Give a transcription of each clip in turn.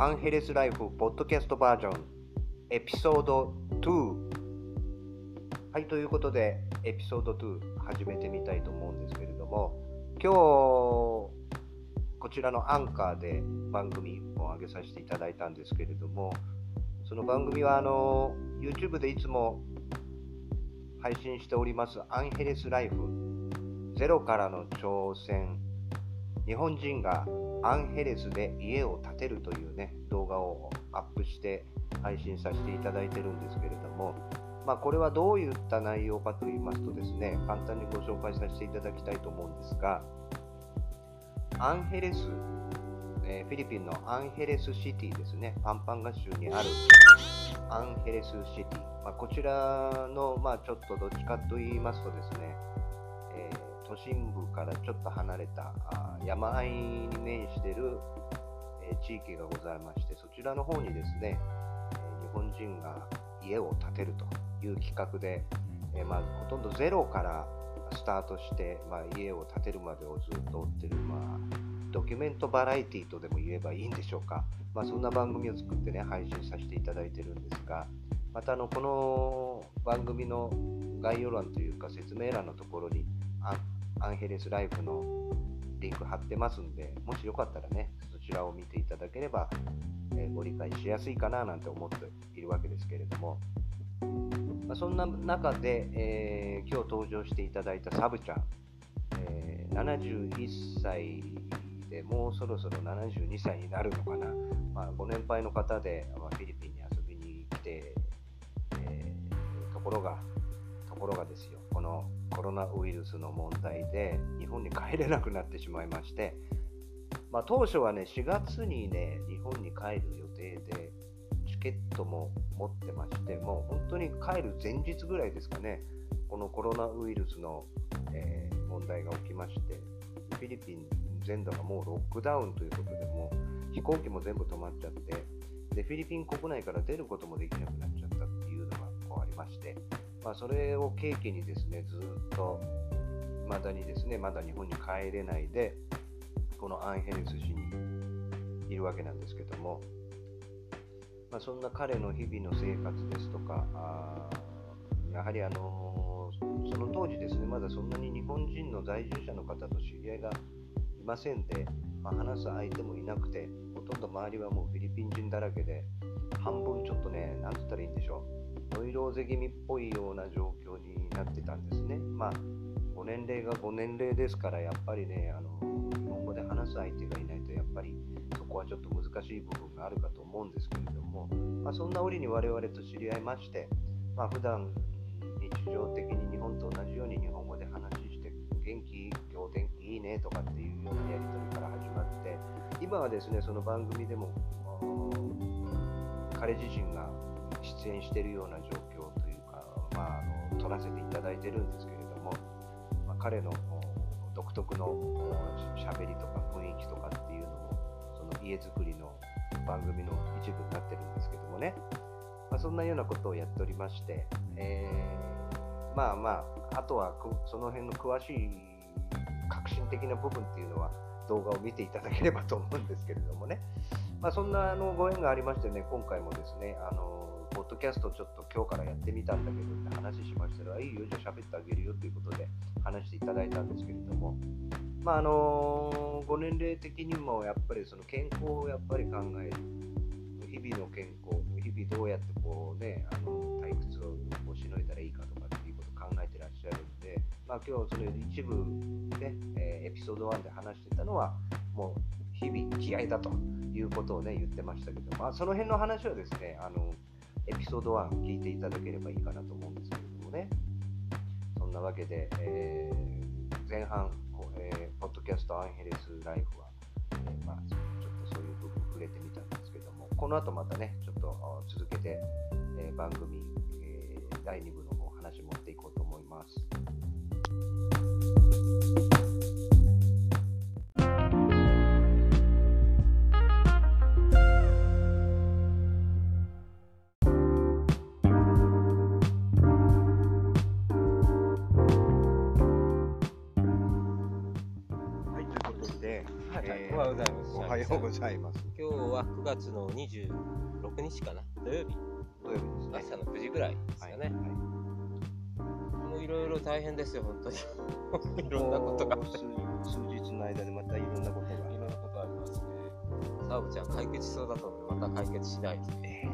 アンヘレスライフポッドキャストバージョンエピソード2はいということでエピソード2始めてみたいと思うんですけれども今日こちらのアンカーで番組を上げさせていただいたんですけれどもその番組はあの YouTube でいつも配信しておりますアンヘレスライフゼロからの挑戦日本人がアンヘレスで家を建てるというね動画をアップして配信させていただいてるんですけれども、まあ、これはどういった内容かと言いますとですね簡単にご紹介させていただきたいと思うんですがアンヘレス、え、フィリピンのアンヘレスシティですねパンパンガ州にあるアンヘレスシティ、まあ、こちらの、まあ、ちょっとどっちかと言いますとですね都心部からちょっと離れた山あいに面している、え地域がございましてそちらの方にですね、え日本人が家を建てるという企画で、えまあ、ほとんどゼロからスタートして、まあ、家を建てるまでをずっと追ってる、まあ、ドキュメントバラエティとでも言えばいいんでしょうか、まあ、そんな番組を作ってね配信させていただいてるんですがまたあのこの番組の概要欄というか説明欄のところにアンアンヘレスライフのリンク貼ってますんで、もしよかったらね、そちらを見ていただければ、えー、ご理解しやすいかななんて思っているわけですけれども、まあ、そんな中で、えー、今日登場していただいたサブちゃん、えー、71歳でもうそろそろ72歳になるのかな、まあ、ご年配の方で、まあ、フィリピンに遊びに来て、えー、ところが、ところがですよ、このコロナウイルスの問題で日本に帰れなくなってしまいまして、まあ、当初はね4月にね日本に帰る予定でチケットも持ってましてもう本当に帰る前日ぐらいですかねこのコロナウイルスの、えー、問題が起きましてフィリピン全土がもうロックダウンということでもう飛行機も全部止まっちゃってでフィリピン国内から出ることもできなくなっちゃったっていうのがこうありましてまあ、それを契機にですね、ずっと、まだにですね、まだ日本に帰れないで、このアンヘルス市にいるわけなんですけども、まあ、そんな彼の日々の生活ですとか、あやはりあのー、その当時ですね、まだそんなに日本人の在住者の方と知り合いがいませんで、まあ、話す相手もいなくて、ほとんど周りはもうフィリピン人だらけで、半分ちょっとね、なんつったらいいんでしょう。ノイローゼ気味っぽいような状況になってたんですね。まあ、ご年齢が5年齢ですから、やっぱりね、あの日本語で話す相手がいないと、やっぱりそこはちょっと難しい部分があるかと思うんですけれども、まあ、そんな折に我々と知り合いまして、まあ、普段日常的に日本と同じように日本語で話して、元気、今日天気いいねとかっていうようなやり取りから始まって、今はですね、その番組でも、彼自身が出演しているような状況というか、まあ、あの撮らせていただいてるんですけれども、まあ、彼の独特のしゃべりとか雰囲気とかっていうのもその家づくりの番組の一部になってるんですけどもね、まあ、そんなようなことをやっておりまして、えー、まあまああとはその辺の詳しい革新的な部分っていうのは動画を見ていただければと思うんですけれどもね、まあ、そんなあのご縁がありましてね今回もですねあのポッドキャストちょっと今日からやってみたんだけどって話しましたら、いいよ、じゃあ喋ってあげるよということで話していただいたんですけれども、まああのご年齢的にもやっぱりその健康をやっぱり考える、日々の健康、日々どうやってこうね、あの退屈をしのいだらいいかとかっていうことを考えてらっしゃるんで、まあ今日それ一部ね、え、エピソード1で話してたのは、もう日々気合だということをね、言ってましたけど、まあその辺の話はですね、あのエピソード1聞いていただければいいかなと思うんですけれどもね。そんなわけで、えー、前半、えー、ポッドキャストアンヘレスライフは、えー、まあ、ちょっとそういう部分触れてみたんですけども、この後またね、ちょっと続けて、え番組、え第2部の方話持っていこうと思います。ございます。今日は9月の26日かな。土曜日。土曜日ですね。朝の9時ぐらいですかね、はいもういろいろ大変ですよ本当に。いろんなことが。数数日の間でまたいろんなことが。いろんなことありますね。サーブちゃん解決しそうだと思う。また解決しないえ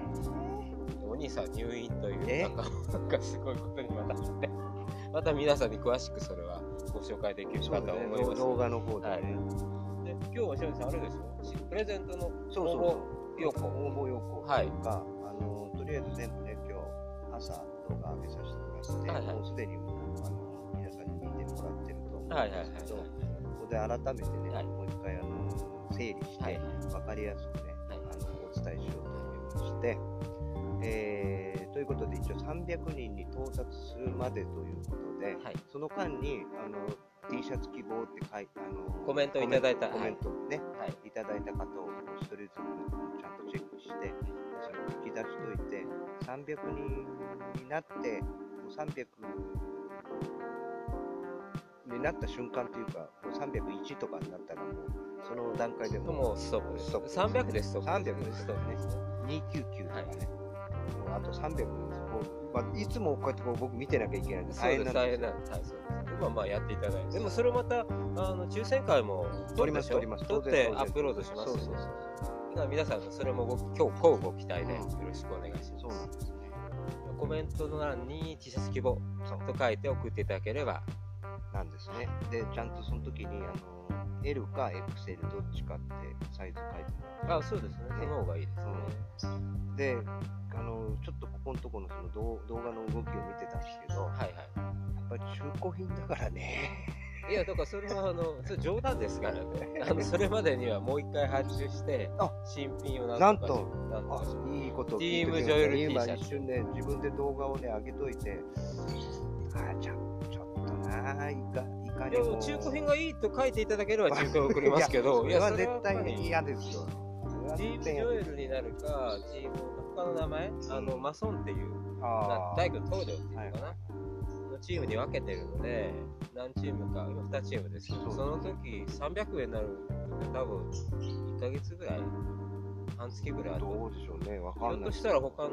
お兄さん入院というえ？なんか なんかすごいことにまたなって。また皆さんに詳しくそれはご紹介できるかと思います。動画の方でね。で今日はしおりさんあれですよしプレゼントのそう。要項。応募要項。はい。が、あのとりあえず全部ね、今日朝動画上げさせてもらって、はいはい。もうすでにあの皆さんに見てもらってると思うんはいはいはいですけど、ここで改めてね、はい。もう一回あの整理して、はいわかりやすくね、はい。あのお伝えしようと思いまして、えーということで一応300人に到達するまでということで、はい。その間にあの T シャツ希望って書いあのコメントいただいた。コメントね、はい。いただいた方を一人ずつちゃんとチェックして、それを書き出しといて、300人になって、もう300になった瞬間というか、もう301とかになったら、もうその段階でもうもうストップです。ストップ。300でストップ。300です。ストップね。299とかね、もうあと300です。もうまあ、いつもこうやってこう僕見てなきゃいけないんで大変ななんですはいそうです。でまあまあやっていただいて。でもそれまたあの抽選会も撮ります、撮撮ります。撮ってアップロードしますそうそうそう。だから皆さんそれもご今日交互期待でようん。ろしくお願いします。そうなんですね。コメントの欄に T シャツ希望と書いて送っていただければなんですね。で、ちゃんとその時に、あの、L か XL どっちかってサイズ書いてもら。あそうですね。その方がいいですね、で、あの、ちょっとここのところのその動動画の動きを見てたんですけど、やはい。はっぱり中古品だからね。い いやだからそれはあのそれ冗談ですからね。あのそれまでにはもう一回発注してあ新品をなんととかしなんと。あ、いいことをチーム聞いてくれジョエル今 T シャツ一瞬ね、自分で動画をね、上げといて、あ、ちょちょっとな、い。か、いかにも。中古品がいいと書いていただければ中古を送りますけどいや、それは絶対嫌ですよ。チームジョエルになるか、チーム他の名前、あのマソンっていう、大工東条っていうのかな、チームに分けてるので、何チームか、今2チームですけど、その時300円になるって多分1ヶ月ぐらい、半月ぐらいどうでしょうね、わひかんない。ょっとしたら他の、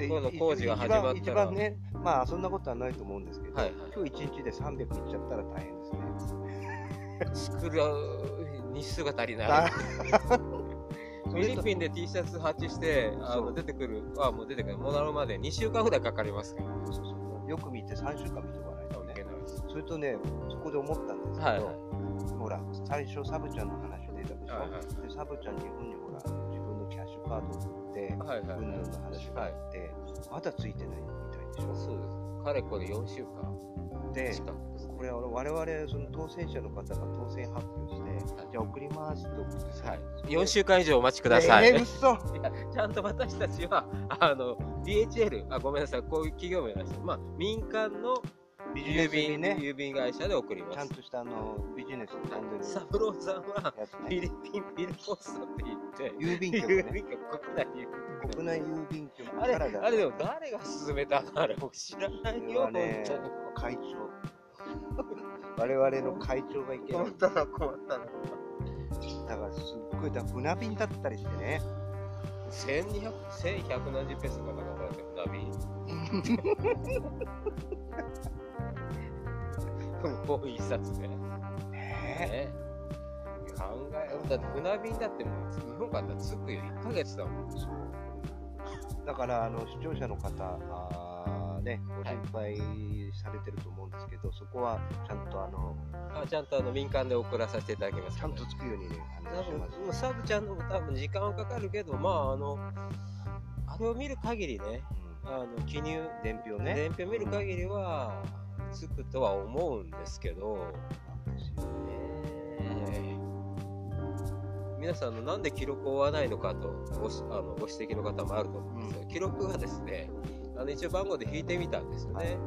でこの工事が始まったら。一番ね、まあそんなことはないと思うんですけど、はいはい。今日一日で300いっちゃったら大変ですね。作る日数が足りない。あフィリピンで T シャツ発注して、あの出てくる、あ、もう出てくる、もらうまで2週間ぐらいかかりますから。そうそうそう。よく見て3週間見ておかないとね。それとね、そこで思ったんですけど、はいはい。ほら、最初サブちゃんの話出たでしょ？はいはい。でサブちゃん日本分のキャッシュカードを売って、はいはいうんぬんの話があって、まだついてないみたいでしょ。そうです。かれこれ4週間で、近くですね。これは我々その当選者の方が当選発表して、はいじゃあ送りますって送ってさ、はい。4週間以上お待ちください。えー、嘘いやちゃんと私たちは、あの、DHL、あ、ごめんなさい、こういう企業名なんですまあ、民間のビジネ郵便、スにね、郵便会社で送ります。ちゃんとしたあのビジネスに飛んでるサブローさんは、フィリね。ピンビルポストって言って、郵便局ね。郵便局、国内郵便局。国内郵便局あれ。あれでも誰が勧めたのあれ、僕知らないよ、ね。会長。我々の会長がいけない。困ったな、困ったな。だからすっごい、だ船便だったりしてね。1200、1100何十ペースかかかってる、ナビ。もう一冊で。ねね考え、だって船便だってもう日本から着くよ、1ヶ月だもん。そう。だから、あの、視聴者の方、あーね、ご心配されてると思うんですけど、そこはちゃんとあの、あちゃんとあの民間で送らさせていただきます。ちゃんとつくようにね。多分もうサブちゃんのも多分時間はかかるけど、まああの、あれを見る限りね、うんあの記入、伝票ね。伝票見る限りは、つくとは思うんですけど、皆さんのなんで記録を追わないのかとごしあのご指摘の方もあると思うんですけど、記録がですねあの一応番号で引いてみたんですよね、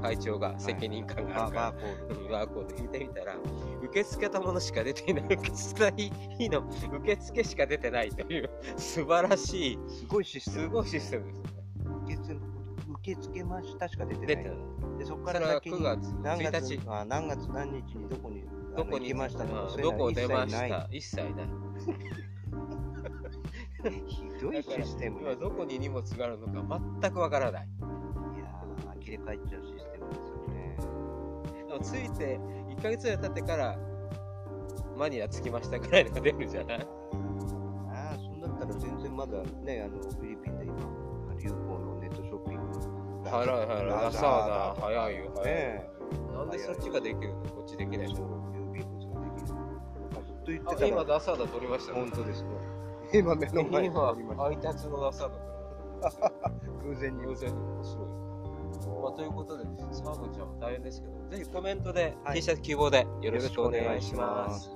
会長が責任感があバるから、バーコード。うんバーコード引いてみたら受け付けたものしか出ていない受け付日の受付しか出てないという 素晴らしいすごいシステム。すごいシステムですよね。受け付ましたしか出てない。出てないででそこから先に9月何1月日。あ何月何日にどこにどこに？行きましたとかどこ出ました？一切ない。ひどいシステムねどこに荷物があるのか全くわからない。いやー呆れ返っちゃうシステムですよねでもついて1ヶ月ぐらい経ってからマニラ着きましたぐらいのが出るじゃない？ああそんだったら全然まだねあのフィリピングはいはいはい。ラザーダ、早いよ、早い。なんでそっちができるの？こっちできないの？郵便物ができると言ってあたら今ラザーダ取りましたね。本当ですね。今目の前。に今ありまし、配達のラザーダ取た偶然にりました。偶然に。面白い。まあ、ということで、サードちゃんは大変ですけど、ぜひコメントで、はい。T シャツ希望でよろしくお願いします。す